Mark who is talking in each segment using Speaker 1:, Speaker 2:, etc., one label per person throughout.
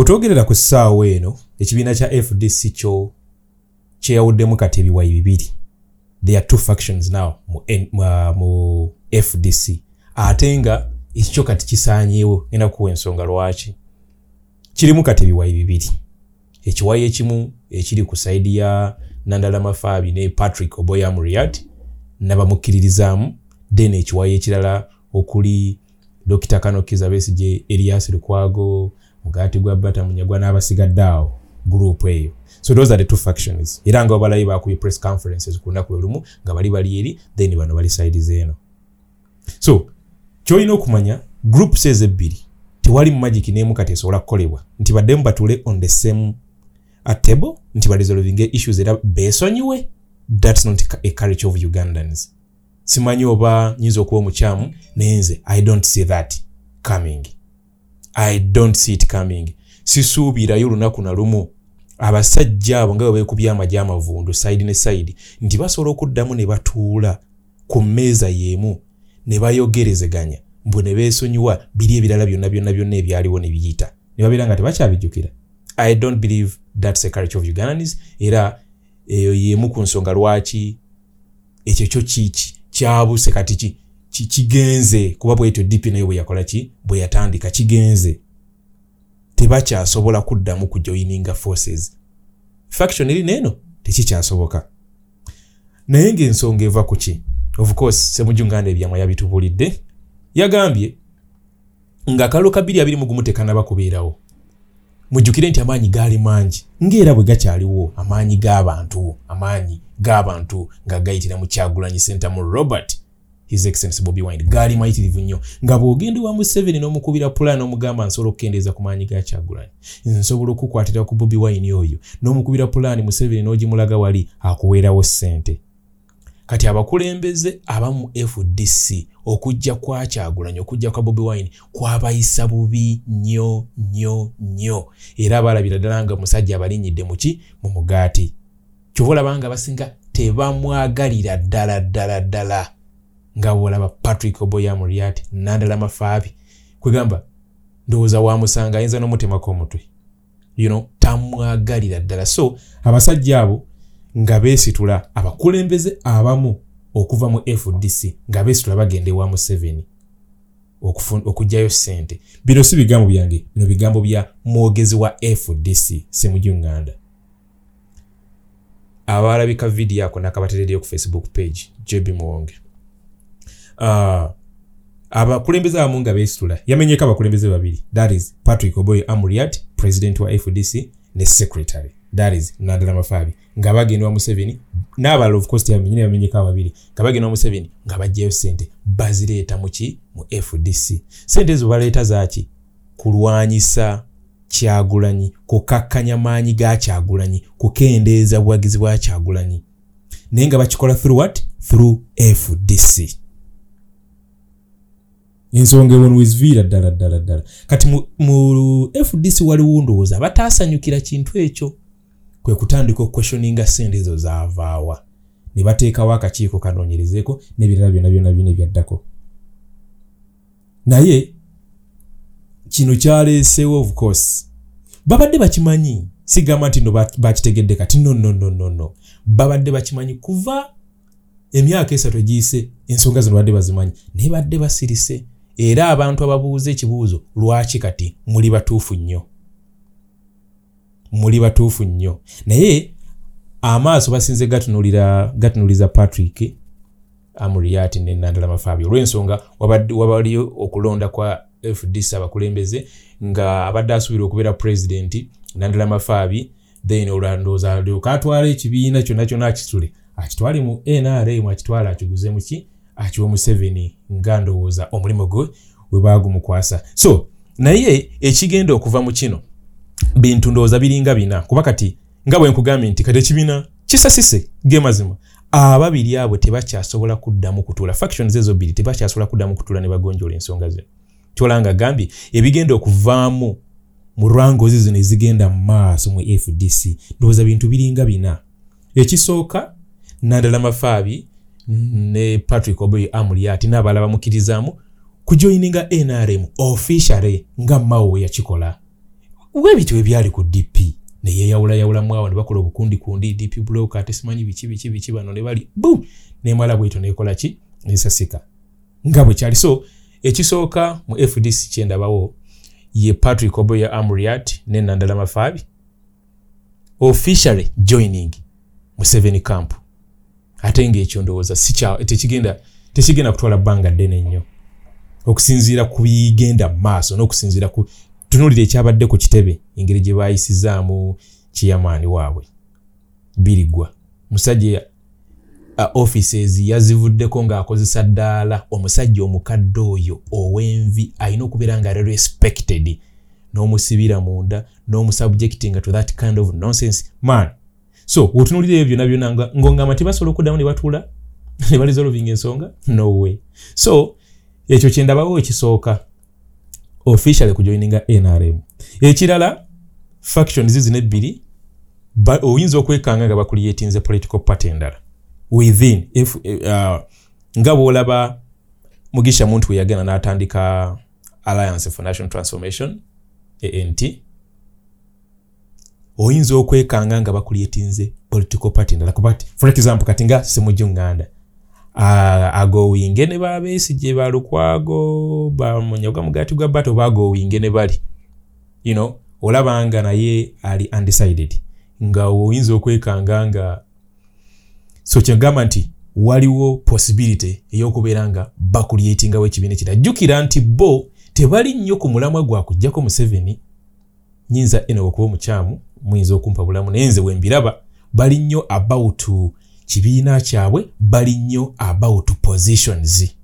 Speaker 1: bwetwogerera ku ssaawa eno ekibiina kya fdc kyo kyeyawuddemu kati ebiwayi bibiri. There are two factions now mu, N- mu, fdc ate nga ekikyo kati kisaanyeewo ngenda kuwa ensonga lwaki? Kirimu kati ebiwayi bibiri. Ekiwayi ekimu ekiri ku saidi ya nandala mafaabi ne patrick oboya muriat nabamukkiririzaamu. Then ekiwayi ekirala okuli dokita kanokiza besigye elias lukwago mugati gwa bata munyagwa n'abasigadde awo gurupu eyo. So those are the two factions. Era nga babalayo bakubye press conferences ku lunaku lwe lumu nga bali bali eri then bano bali side zeeno so kyolina okumanya groups ezo ebbiri tewali magic n'emu kati esobola kukolebwa nti baddemu batule on the same a table nti baresolvinge issues era beesonyiwe. Thats not a courage of ugandans. Simanyi oba nyinza okuba omukyamu naye nze i don't see that coming i don't see it coming. Sisuubirayo olunaku na lumu abasajja abo nga bwe beekubya amagye amavundu side ne side nti basobola okuddamu ne batuula ku mmeeza y'emu ne bayogerezeganya mbwe ne beesonyiwa biri ebirala byonna byonna byonna ebyaliwo ne biyita. Ne babeera nga tebakyabijjukira. I don't believe thats a courage of ugandans era eyo y'emu ku nsonga lwaki ekyo kyo kiki kyabuse kati ki- kigenze kuba bwetyo dp nayo bwe yakola ki? Bwe yatandika kigenze. Tebakyasobola kuddamu kujoininga forces. Faction eri neeno tekikyasoboka. Naye ngaensonga eva ku ki? Of course semujunganda ebyamwa yabitubulidde yagambye nga akalulu kabiri abiri mugumu tekanaba kubeerawo. Mujjukire nti amaanyi gaali mangi ngaera bwe gakyaliwo amaanyi g'abantu amaanyi g'abantu nga gayitira mu kyagulanyi center mu robert his excellence bobi wine. Gaali mayitirivu nnyo. Nga bw'ogenda wa museveni n'omukubira pulaani n'omugamba nsobola okukendeeza ku maanyi ga kyagulanyi. Nsobola okukwatira ku bobi wine oyo. N'omukubira pulaani museveni n'ogimulaga wali akuweerawo ssente. Kati abakulembeze abamu fdc okujja kwa kyagulanyi okujja kwa bobi wine kwabayisa bubi nnyo nnyo nnyo. Era balabira ddala nga omusajja abalinyidde muki mu mugaati. Kyova olaba nga abasinga tebamwagalira ddala ddala ddala nga bwolaba patrick oboya muriat nandala mafaabi kwegamba ndowooza wamusanga ayinza n'omutemako omutwe. You know, tamwagalira ddala. So abasajja abo nga beesitula abakulembeze abamu okuva mu fdc nga beesitula bagenda ewa museveni okugjayo sente bino si bigambo byange bino bigambo bya mwogezi wa fdc semujunganda abalabika vidiyo ako nakabatereddeyo ku facebook page jb muwonge abakulembeze abamu nga beesitula yamenyeko abakulembeze babiri. That is patrick oboy amuriat president wa fdc ne secretary. That is nandala mafaabi nga bagenda wa museveni n'abalala of course teyamenyine bamenyeko ababiri. Nga bagenda wa museveni nga bajjayo sente bazireeta muki mu fdc sente ezo baleeta zaki kulwanyisa kyagulanyi kukakkanya maanyi ga kyagulanyi kukendeeza buwagizi bwa kyagulanyi. Naye nga bakikola through what? Through fdc ensonga ebonwizviira ddala ddala ddala. Kati mu, fdc waliwo ndowooza bataasanyukira kintu ekyo kwe kutandika okuquestioninga sente ezo zaavaawa. Ne bateekawo akakiiko kanoonyerezeeko n'ebirala byonna byonna byonna ebyaddako. Naye kino kyaleesewo of course. Babadde bakimanyi sigamba nti no ba- bakitegedde kati no no no no no babadde bakimanyi kuva emyaka esatu egiyise ensonga zino badde bazimanyi. Naye badde basirise era abantu ababuuza ekibuuzo lwaki kati muli batuufu nnyo? Muli batuufu nnyo. Naye amaaso basinze gatunulira gatunuliza patrick amuriat ne nandala mafaabi. Olw'ensonga wabaliyo okulonda kwa fdc abakulembeze nga abadde asuubira okubeera pulezidenti nandala mafaabi then olwandooza alyoka atwala ekibiina kyonna kyonna akisule akitwale mu nrm akitwale akiguze muki akiwa museveni nga ndowooza omulimu gwe we bagumukwasa so naye ekigenda okuva mu kino bintu ndowooza biringa bina. Kuba kati nga bwe nkugambye nti kati ekibiina kisasise ge mazima ababiri abo tebakyasobola kuddamu kutuula. Factions ezo bbiri tebakyasobola kuddamu kutuula ne bagonjoola ensonga zino. Kyolanga gambye ebigenda okuvaamu mu lwangozi zino ezigenda mu maaso mu fdc ndowooza bintu biringa bina. Ekisooka nandala mafaabi ne patrick oboy amuriat n'abalala bamukirizaamu kujoyininga nrm officially nga mao we yakikola. Webityo ebyali ku dp neyeyawulayawulamu awo ne bakola obukundikundi dp block ate simanyi biki biki biki bano ne bali bu nemala bwetyo nekola ki? Nesasika nga bwe kyali so ekisooka mu fdc kyendabawo ye patrick oboya amriat nenandala mafaabi officially joining mu seven camp ate ngaekyo ndowooza tekigenda kutwala bbanga ddene nnyo. Okusinziira ku bigenda mu maaso n'okusinziira ku tunulira ekyabadde ku kitebe engeri gye bayisizaamu kiyamaani waabwe birigwa musajja offices yazivuddeko ng'akozesa ddaala omusajja omukadde oyo ow'envi alina okubeera nga ali respected n'omusibira munda n'omusubjectinga to that kind of nonsense. Man so wotunulira ebyo byonna byonna ngongamba tebasobola okuddamu ne batuula ne balisolvinga ensonga? No way. So ekyo kyendabawo ekisooka officially kujoininga nrm ekirala factions zino ebbiri oyinza okwekanga nga bakuliyetinze political party endala. Within if, uh, nga bwolaba mugisha muntu weyagenda n'atandika alliance for national transformation ant oyinza okwekanga nga bakuliyetinze political party endala kubati for example kati nga semujunganda agowinge ne babesije balukwago bamunyoga mugati gwa bato bagowinge ne bali. You know olabanga naye ali undecided nga oyinza okwekanga nga so kyagamba nti waliwo possibility ey'okubeera nga bakulietingawo ekibiina ekira jjukira nti bo tebali nnyo ku mulamwa gwakujjako museveni nyinza eno okuba omukyamu muyinza okumpa bulamu naye nze wembiraba bali nnyo about kibiina kyabwe bali nnyo about positions.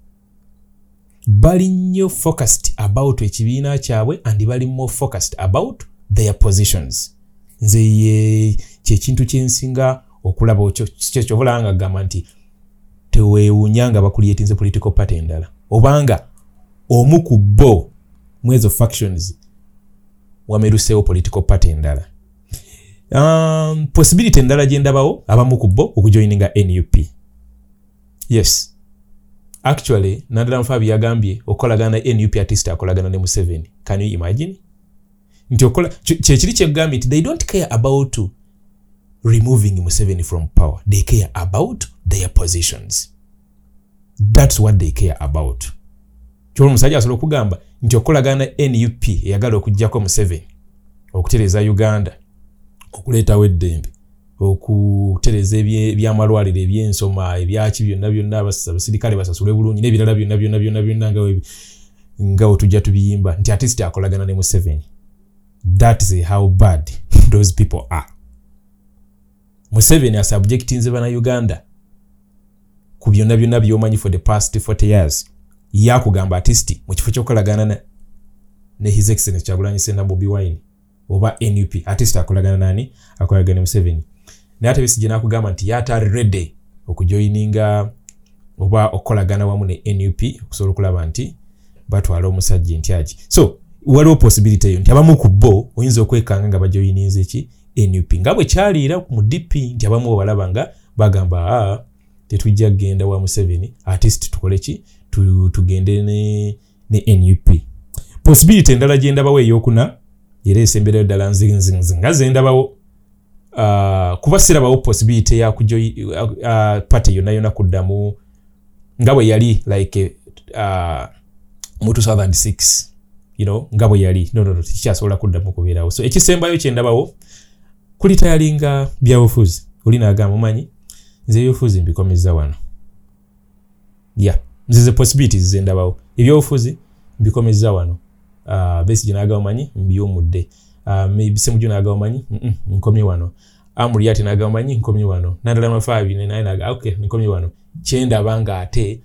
Speaker 1: Bali nnyo focused about ekibiina kyabwe and bali more focused about their positions. Nze ye kyekintu kyensinga okulaba kyekyobalanga gamba nti tewewunya nga bakulietinze political party endala. Obanga omu ku bo mwezo factions wameruseewo political party endala um, possibility endala gyendabawo abamu ku bo okujoininga nup yes. Actually nandala mufabi yagambye okolagana na nup artist akolagana ne museveni can you imagine? Nti okola kyekiri kyegambye nti they don't care about removing museveni from power. They care about their positions. Thats what they care about. Kyolwa omusajja asobola okugamba nti okolagana na nup eyagala okugjako museveni okutereza uganda okuleetawo eddembe okutereza ebyamalwaliro ebyensoma ebyaki byonna byonna abasirikale basasule bulungi nebirala byonna byonna byonna byonna nga wetujja tubiyimba. Nti atisiti akolagana ne museveni. That is how bad those people are. Museveni asubjectinze banauganda ku byonna byonna byomanyi for the past 40 years yakugamba atisiti mu kifo kyokolagana ne his excellence kyagulanyi sena bobi wine oba nup artist akolagana nani? Akolagana museveni. Naye ate besigye nakugamba nti yatali redde okujoininga oba okukolagana wamu ne nup okusobola okulaba nti batwala omusajja entyaki so waliwo possibility eyo nti abamu ku bo oyinza okwekanga nga bajoininze ki? Nup nga bwe kyaliira mu dp nti abamu obalaba nga bagamba a tetujja kgenda wa museveni artist tukole ki? Tugende ne nup possibility endala gyendabawo eyokuna era esemberayo ddala nzinzinzi nga zendabawo uh, kuba sirabawo possibility yakujo uh, party yonna yonna kuddamu nga bwe yali like uh, mu 2006 you know, nga bwe yali. Nonono tikikyasobola kuddamu kubeerawo. So ekisembayo kyendabawo kulitayalinga byabufuzi oli nagamba mumanyi nze ebyobufuzi mbikomeza wano. Ya nze ze possibilities zendabawo. Ebyobufuzi mbikomeza wano uh, besige nagamba manyi mbyomudde uh, bisemujo nagamba manyi nkomye wano. Amuli ate nagamba manyi nkomye wano. Nandala mafaabi naye naga okay nkomye wano. Kyendaba nga ate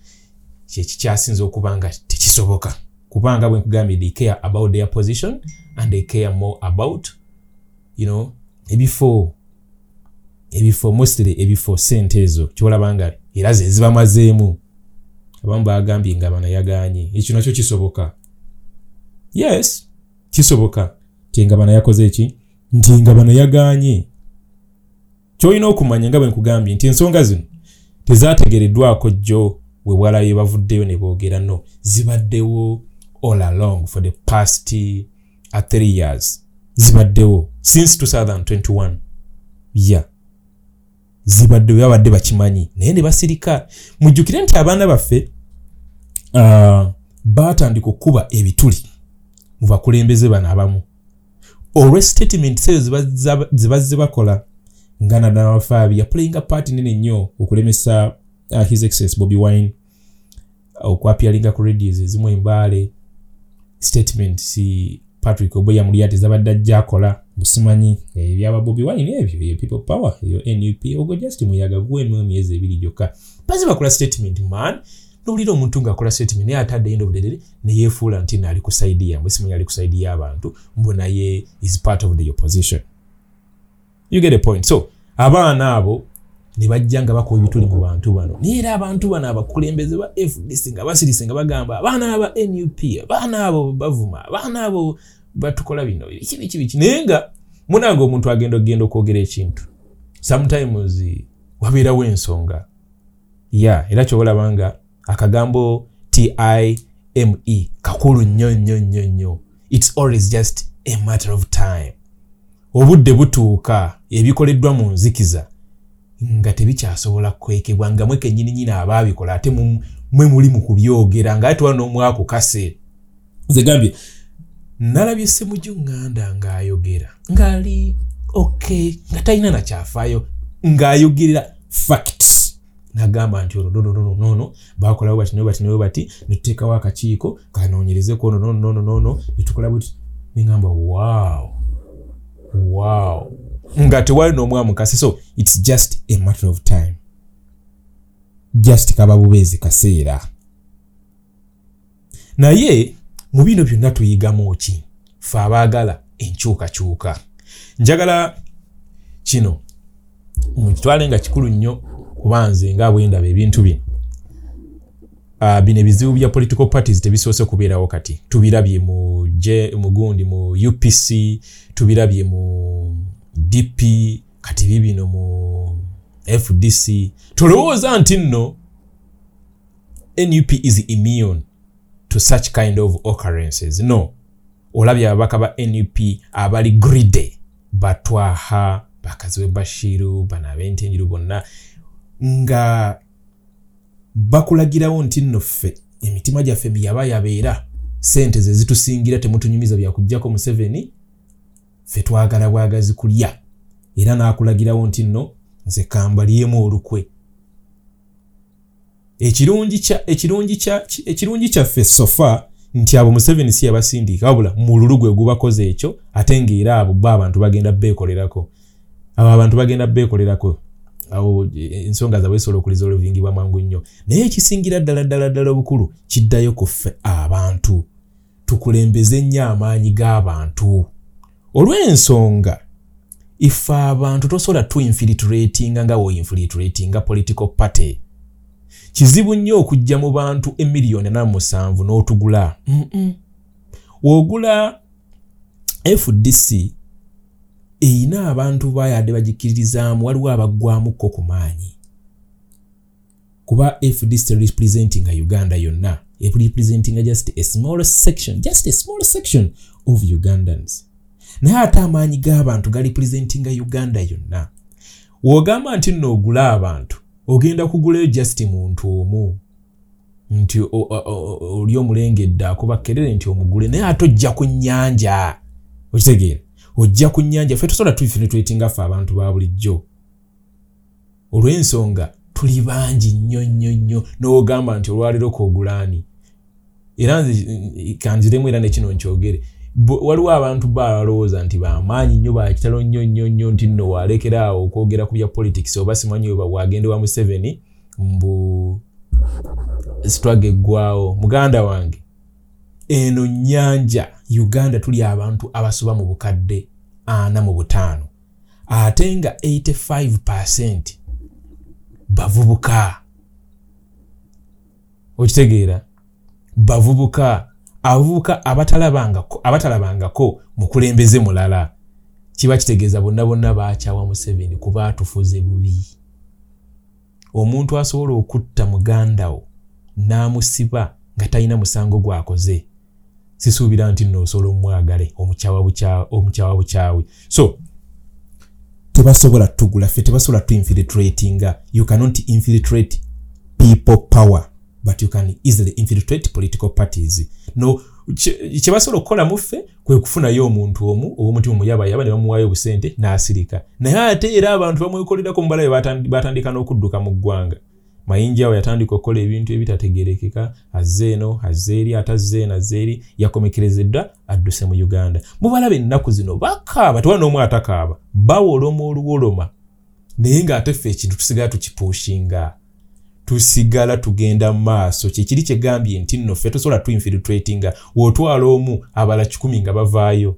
Speaker 1: kyekikyasinza okuba nga tekisoboka. Kubanga bwe nkugambye they care about their position and they care more about you know ebifo ebifo mostly ebifo sente ezo. Kyolaba nga era ze zibamazeemu abamu bagambye nga banayaganye ekyo nakyo kisoboka yes. Kisoboka. Ti nga bana yakoze eki? Nti nga bano yaganye. Kyolina okumanya nga bwe nkugambye nti ensonga zino tezategereddwako jjo we bwalayo bavuddeyo ne boogera no. Zibaddewo all along for the past uh, three years. Zibaddewo since 2021 ya zibaddewo babadde bakimanyi. Naye ne basirika. Mujjukire nti abaana baffe uh, batandika okukuba ebituli mu bakulembeze bano abamu. Olwestatement seyo zibazze bakola nga nadawafaabi yapulayinga paati nene nnyo okulemesa uh, his excess bobby wine okwapyalinga ku radios ezimu embaale. Statement si patrick oboya muli ati zabadde ajja akola busimanyi ebyaba bobi wine ebyo ye people power eyo nup ogwo just muyaga gwemu emyezi ebiri gyokka. Bazi bakola statement man nowulira omuntu ngaakola statement naye atadde end of the day neyefuula nti naali ku saidi yambwe simanyi ali ku saidi y'abantu mbu naye is part of the opposition. You get a point. So abaana abo ne bajja nga bakuba ebituli mu bantu bano. Naye era abantu bano abakulembeze ba fdc nga basirise nga bagamba abaana aba nup abaana abo bavuma abaana abo batukola bino biki biki biki naye nga munanga omuntu agenda okgenda okwogera ekintu sometimes wabeerawo ensonga. Ya era kyobalaba nga akagambo time kakulu nnyo nnyo nnyo nnyo. Its always just a matter of time. Obudde butuuka ebikoleddwa mu nzikiza nga tebikyasobola kwekebwa nga mwe kenyininyini abaabikola ate mwe muli mu kubyogera nga ate wan'omwaku kase zegambye nalabye semuju ŋŋanda ng'ayogera ng'ali ok nga talina nakyafaayo ng'ayogerera facts nagamba nti ono nonononono bakolawo bati nawe bati nawe bati netuteekawo akakiiko kanoonyerezeko ono nonononono netukola buti neŋamba wow wow. Nga tewali n'omwamu kase so its just a matter of time. Just kaba bubeezi kaseera. Naye mu bino byonna tuyigamu ki? Fe abaagala enkyukakyuka. Njagala kino mukitwale nga kikulu nnyo kuba nze nga bwendaba ebintu bino. Uh, bino ebizibu bya political parties tebisoose kubeerawo kati. Tubirabye mu mugundi mu upc tubirabye mu dp kati bibino mu fdc tolowooza nti nno nup is immune to such kind of occurrences. No. Olabye ababaka ba nup abali gride batwaha bakazi we bashiru bano abentenjiru bonna nga bakulagirawo nti nno ffe emitima gyaffe miyaba yabeera sente ze zitusingira temutunyumiza byakugjako museveni ffe twagala bwagazi kulya. Era n'akulagirawo nti nno nze kambalyemu olukwe. Ekirungi kyaffe sofa nti abo museveni si yabasindiika wabula mululu gwe gubakoze ekyo ate ngaera abo bo abantu bagenda beekolerako. Abo abantu bagenda beekolerako awo ensonga zaabwe zisobola okulizolvingibwa mangu nnyo. Naye ekisingira ddala ddala ddala obukulu kiddayo ku ffe abantu. Tukulembeze nnyo amaanyi g'abantu. Olw'ensonga ife abantu tosobola tuinfiltratinga nga woinfiltratinga political party kizibu nnyo okujja mu bantu emiliyoni ana musanvu n'otugula. Wogula fdc eyina abantu bayadde bagikkiririzaamu waliwo abaggwamukko ku maanyi. Kuba fdc representinga uganda yonna. Erepresentinga just a small section just a small section of ugandans. Naye ate amaanyi g'abantu garepresentinga uganda yonna. Wogamba nti nno ogula abantu ogenda kugulayo just muntu omu nti oli omulengedde akuba kerere nti omugule naye ate ojja ku nnyanja. Okitegeera ojja ku nnyanja. Ffe tosobola tufinetwetinga ffe abantu ba bulijjo. Olw'ensonga tuli bangi nnyo nnyo nnyo. N'ogamba nti olwaliro koogulaani era kanziremu era nekino nkyogere. Waliwo abantu balowooza nti bamaanyi nnyo bakitalo nnyo nnyo nnyo nti nno walekeraawo okwogera ku bya politics oba simanyi oba wagende wa museveni mbu sitwaga eggwawo muganda wange eno nyanja uganda tuli abantu abasoba mu bukadde ana mu butaano. Ate nga 85 percent bavubuka. Okitegeera? Bavubuka. Abavubuka abatalabangako abatalabangako mukulembeze mulala. Kiba kitegeeza bonna bonna bakyawa museveni kuba atufuze bubi. Omuntu asobola okutta muganda wo n'amusiba nga talina musango gwakoze sisuubira nti nno osobola omwagale omukyawa bukyawe. So tebasobola tugula ffe tebasobola tuinfiltratinga. You cannot infiltrate people power but you can easily infiltrate political parties. No kyebasobola okukola muffe kwe kufunayo omuntu omu owomutima muyabayaba ne bamuwaayo obusente n'asirika. Naye ate era abantu bamwekolerako mubalabe batandika n'okudduka mu ggwanga mayinja awo yatandika okukola ebintu ebitategerekeka azze eno azze eri atazze eno azze eri yakomekerezeddwa adduse mu uganda. Mubalabe ennaku zino bakaaba tewali n'omu atakaaba bawoloma oluwoloma. Naye ng'ate ffe ekintu tusigala tukipuushinga tusigala tugenda maaso. Kyekiri kyegambye nti nno ffe tosobola tuinfiltratinga wotwala omu abala kikumi nga bavaayo.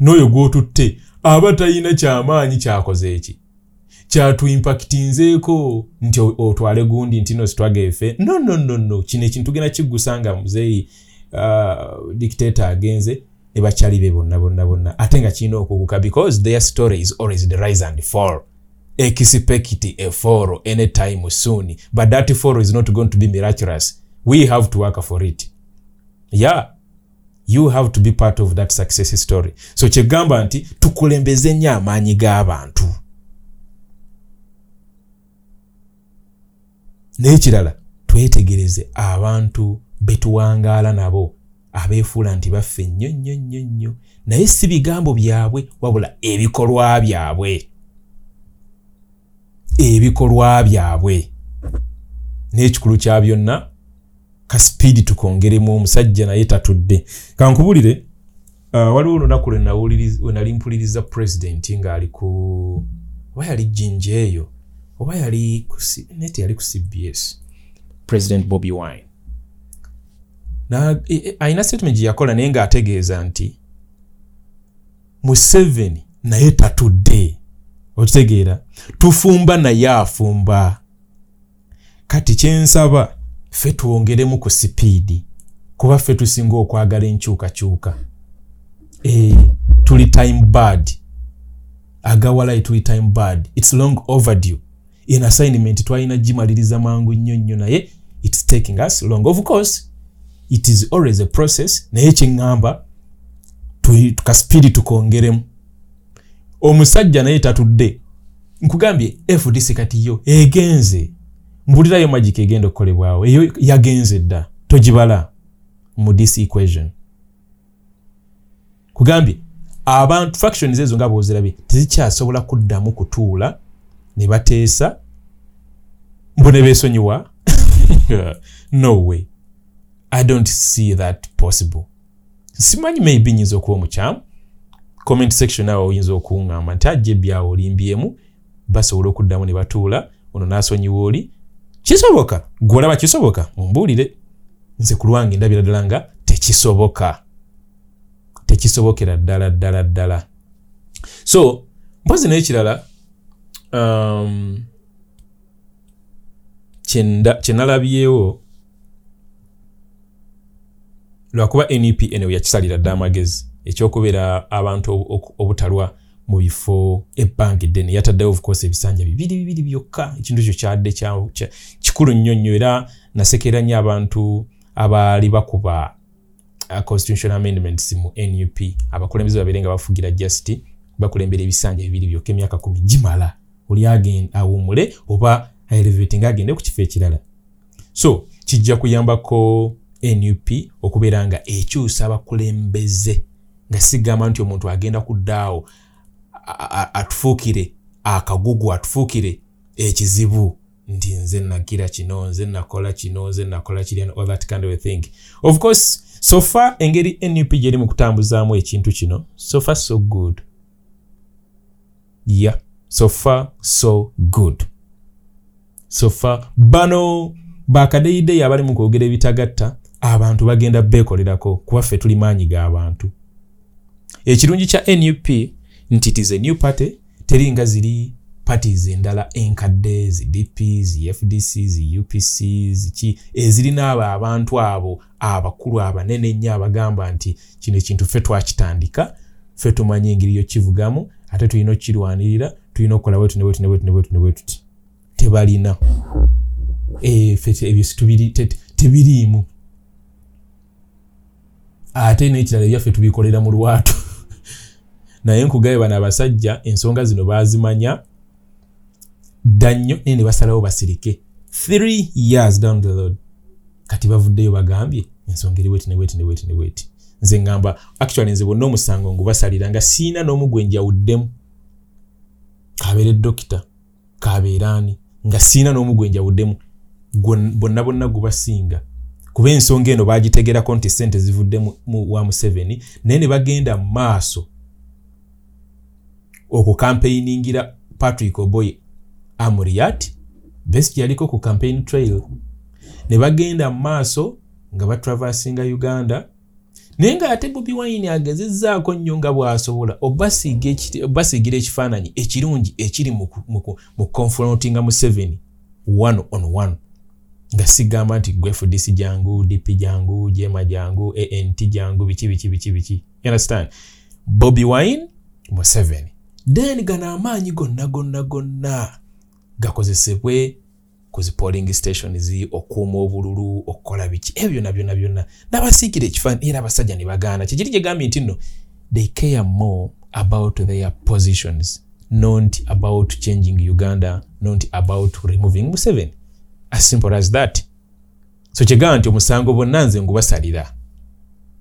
Speaker 1: N'oyo gw'otutte aba talina kyamaanyi kyakoze eki kyatuimpakitinzeeko nti otwale gundi nti no sitwagefe no no no no. Kino ekintu tugenda kiggusanga muzeeyi uh, dictator agenze ne bakyali be bonna bonna bonna. Ate nga kirina okuguka because their story is always the rise and fall. Expect a fall anytime soon. But that fall is not going to be miraculous. We have to work for it. Yeah. You have to be part of that success story. So kyegamba nti tukulembeze nnyo amaanyi g'abantu n'ekirala twetegereze abantu betuwangaala nabo abeefuula nti baffe nnyo nnyo nnyo nnyo. Naye si bigambo byabwe wabula ebikolwa byabwe. Ebikolwa byabwe. N'ekikulu kya byonna kasipiidi tukongeremu omusajja naye tatudde. Kankubulire uh, waliwo olunaku lwenali mpuliriza pulezidenti ng'ali ku oba yali jinja eyo oba yali nete yali ku cbs president bobby wine. E, e, alina statement gyeyakola naye ng'ategeeza nti museveni naye tatudde. Okitegeera tufumba naye afumba. Kati kyensaba ffe twongeremu ku sipiidi kuba ffe tusinga okwagala enkyukakyuka. E, tuli time bad. Agawalayi tuli time bad. Its long overdue in assignment twalina gimaliriza mangu nnyo nnyo naye its taking us long. Of course it is always a process naye kyeŋŋamba tukaspiidi tukongeremu. Omusajja naye tatudde nkugambye fdc kati yo egenze. Mbulirayo magic egenda okukolebwawo eyo yagenze dda togibala mu this equation. Kugambye abantu factions ezo nga bwozirabye tezikyasobola kuddamu kutuula ne bateesa. Mbu ne beesonyiwa? No way. I don't see that possible. Simanyi maybe nyinza okuba omukyamu comment section awo oyinza okuŋŋamba nti ajja ebyawo olimbyemu basobola okuddamu ne batuula. Ono n'asonyiwa oli. Kisoboka? Gweolaba kisoboka mumbuulire nze ku lwange ndabira ddala nga tekisoboka. Tekisobokera ddala ddala ddala. So mpozi n'ekirala um, kyenalabyewo lwakuba nup eno yakisalira dda amagezi. Ekyokubeera abantu obutalwa mu bifo ebbanga eddene. Yataddewo ofcourse ebisanja bibiri bibiri byokka. Ekintu ekyo kyadde kikulu nnyo nnyo. Era nasekera nnyo abantu abaali bakuba uh, constitutional amendments mu nup abakulembeze babeere nga bafugira just bakulembera ebisanja bibiri byokka emyaka kumi. Gimala oli awumule oba aelevati nga agende ku kifo ekirala. So kijja kuyambako nup okubeera nga ekyusa abakulembeze nga sigamba nti omuntu agenda kuddaawo atufuukire akagugu atufuukire ekizibu nti nze nagira kino nze nakola kino nze nakola kiri all that kind of thing. Of course sofa engeri nup gyeri mu kutambuzaamu ekintu kino sofa so good. Yeah so far so good. So far bano bakadeyideyi abali mu kwogera ebitagatta abantu bagenda beekolerako kuba ffe tuli maanyi g'abantu ekirungi kya nup nti tis a new party teringa ziri parties endala enkadde zi dp zi fdc zi upc ziki ezirina abo abantu abo abakulu abanene ennyo abagamba nti kino ekintu ffe twakitandika ffe tumanyi engeri yokivugamu ate tulina okukirwanirira tulina okukola bwetu nebwetu nebwetu nebwetu nebwetuti tebalina. Ebyo tebiriimu. Ate n'ekirala ebyaffe tubikolera mu lwatu. Naye nkugabe bano abasajja ensonga zino baazimanya dda nnyo naye ne basalawo basirike. Three years down the road. Kati bavuddeyo bagambye ensonga eri weti neweti neweti neweti nze ŋŋamba actually nze bonna omusango ngubasalira nga siina n'omu gwe njawuddemu kabeere dokita kabeeraani nga siina n'omu gwe njawuddemu bonna bonna gubasinga kuba ensonga eno bagitegerako nti sente zivudde wa museveni naye ne bagenda mu maaso okukampeiningira patrick oboy amuriat best yaliko ku campaign trail. Ne bagenda mu maaso nga batravasinga uganda naye ngaate bobi wine agezezzaako nnyo nga bw'asobola obasiigira ekifaananyi ekirungi ekiri mu confrontinga museveni. One on one. Nga sigamba nti gwefudisi jangu dp jangu jema jangu ant jangu biki biki biki biki. Understand? Bobi wine museveni. Then gano amaanyi gonna gonna gonna gakozesebwe ku zi polling stations okuuma obululu okukola biki? Ebyo byonna byonna byonna. N'abasiikira ekifaani era abasajja ne bagaana. Kikiri gye gambye nti nno they care more about their positions not about changing uganda not about removing museveni. As simple as that. So kyegamba nti omusango bonna nze ngubasalira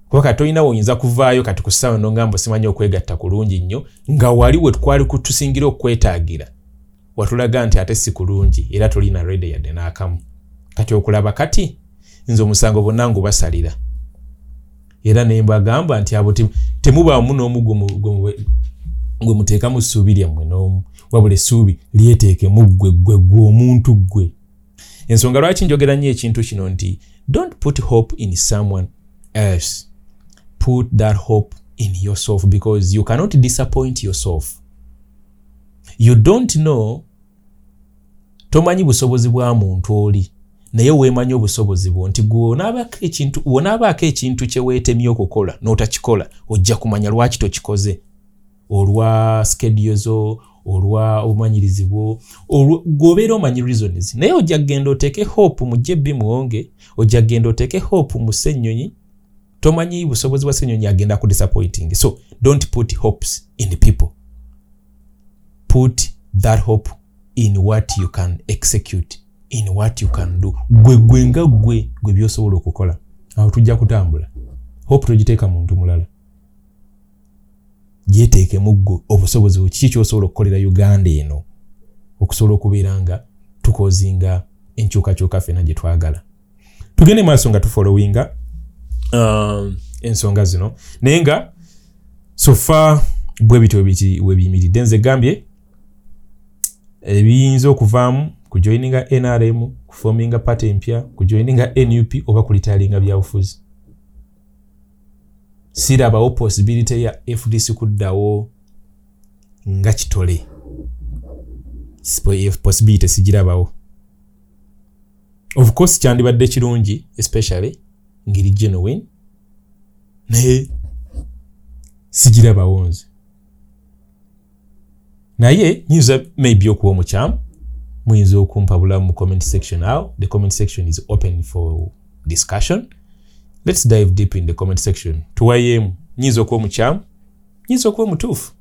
Speaker 1: kuba kati olina woyinza kuvaayo kati ku ssaawa nongamba simanyi okwegatta kulungi nnyo nga wali we twali kutusingira okwetaagira watulaga nti ate si kulungi era tolina rede yadde n'akamu. Kati okulaba kati nze omusango bonna ngubasalira era nembagamba nti abo temubaamu n'omu gwe muteekamu ssuubi lyammwe n'omu wabula essuubi lyeteekemu ggwe ggwe ggwe omuntu ggwe. Ensonga lwaki njogera nnyo ekintu kino nti don't put hope in someone else. Put that hope in yourself because you cannot disappoint yourself. You don't know tomanyi busobozi bwa muntu oli. Naye weemanyi obusobozi bwo nti gwonaabaako ekintu kyeweetemye okukola n'otakikola ojja kumanya lwaki tokikoze. Olwa skedio zo olwa obumanyirizi bwo gwobeera omanyi reasons. Naye ojja kgenda oteeke hope mu jebbi muwonge ojja kgenda oteeke hope mu ssennyonyi tomanyi busobozi bwa ssennyonyi agenda ku disappointing. So don't put hopes in people. Put that hope in what you can execute in what you can do. Gwe gwe nga gwe gwe byosobola okukola. Awo tujja kutambula. Hope togiteeka muntu mulala. Gyeteekemu ggwe obusobozi kiki kyosobola okukolera uganda eno? Okusobola okubeera nga tukozinga enkyukakyuka ffena gye twagala. Tugende maaso nga tufolowinga um, ensonga zino. Naye nga sofa bwe bityo webiyimiridde nze gambye ebiyinza okuvaamu kujoininga nrm kufominga paty empya kujoininga nup oba kulitalinga byabufuzi. Sirabawo possibility ya fdc kuddawo nga kitole. Possibility sigirabawo. Of course kyandibadde kirungi especially ngeri genuine naye sigirabawo nze naye nyinza maybe okuba omukyamu muyinza okumpabula mu comment section awo the comment section is open for discussion. Let's dive deep in the comment section. Tuwayeemu nyinza okuba omukyamu nyinza okuba omutuufu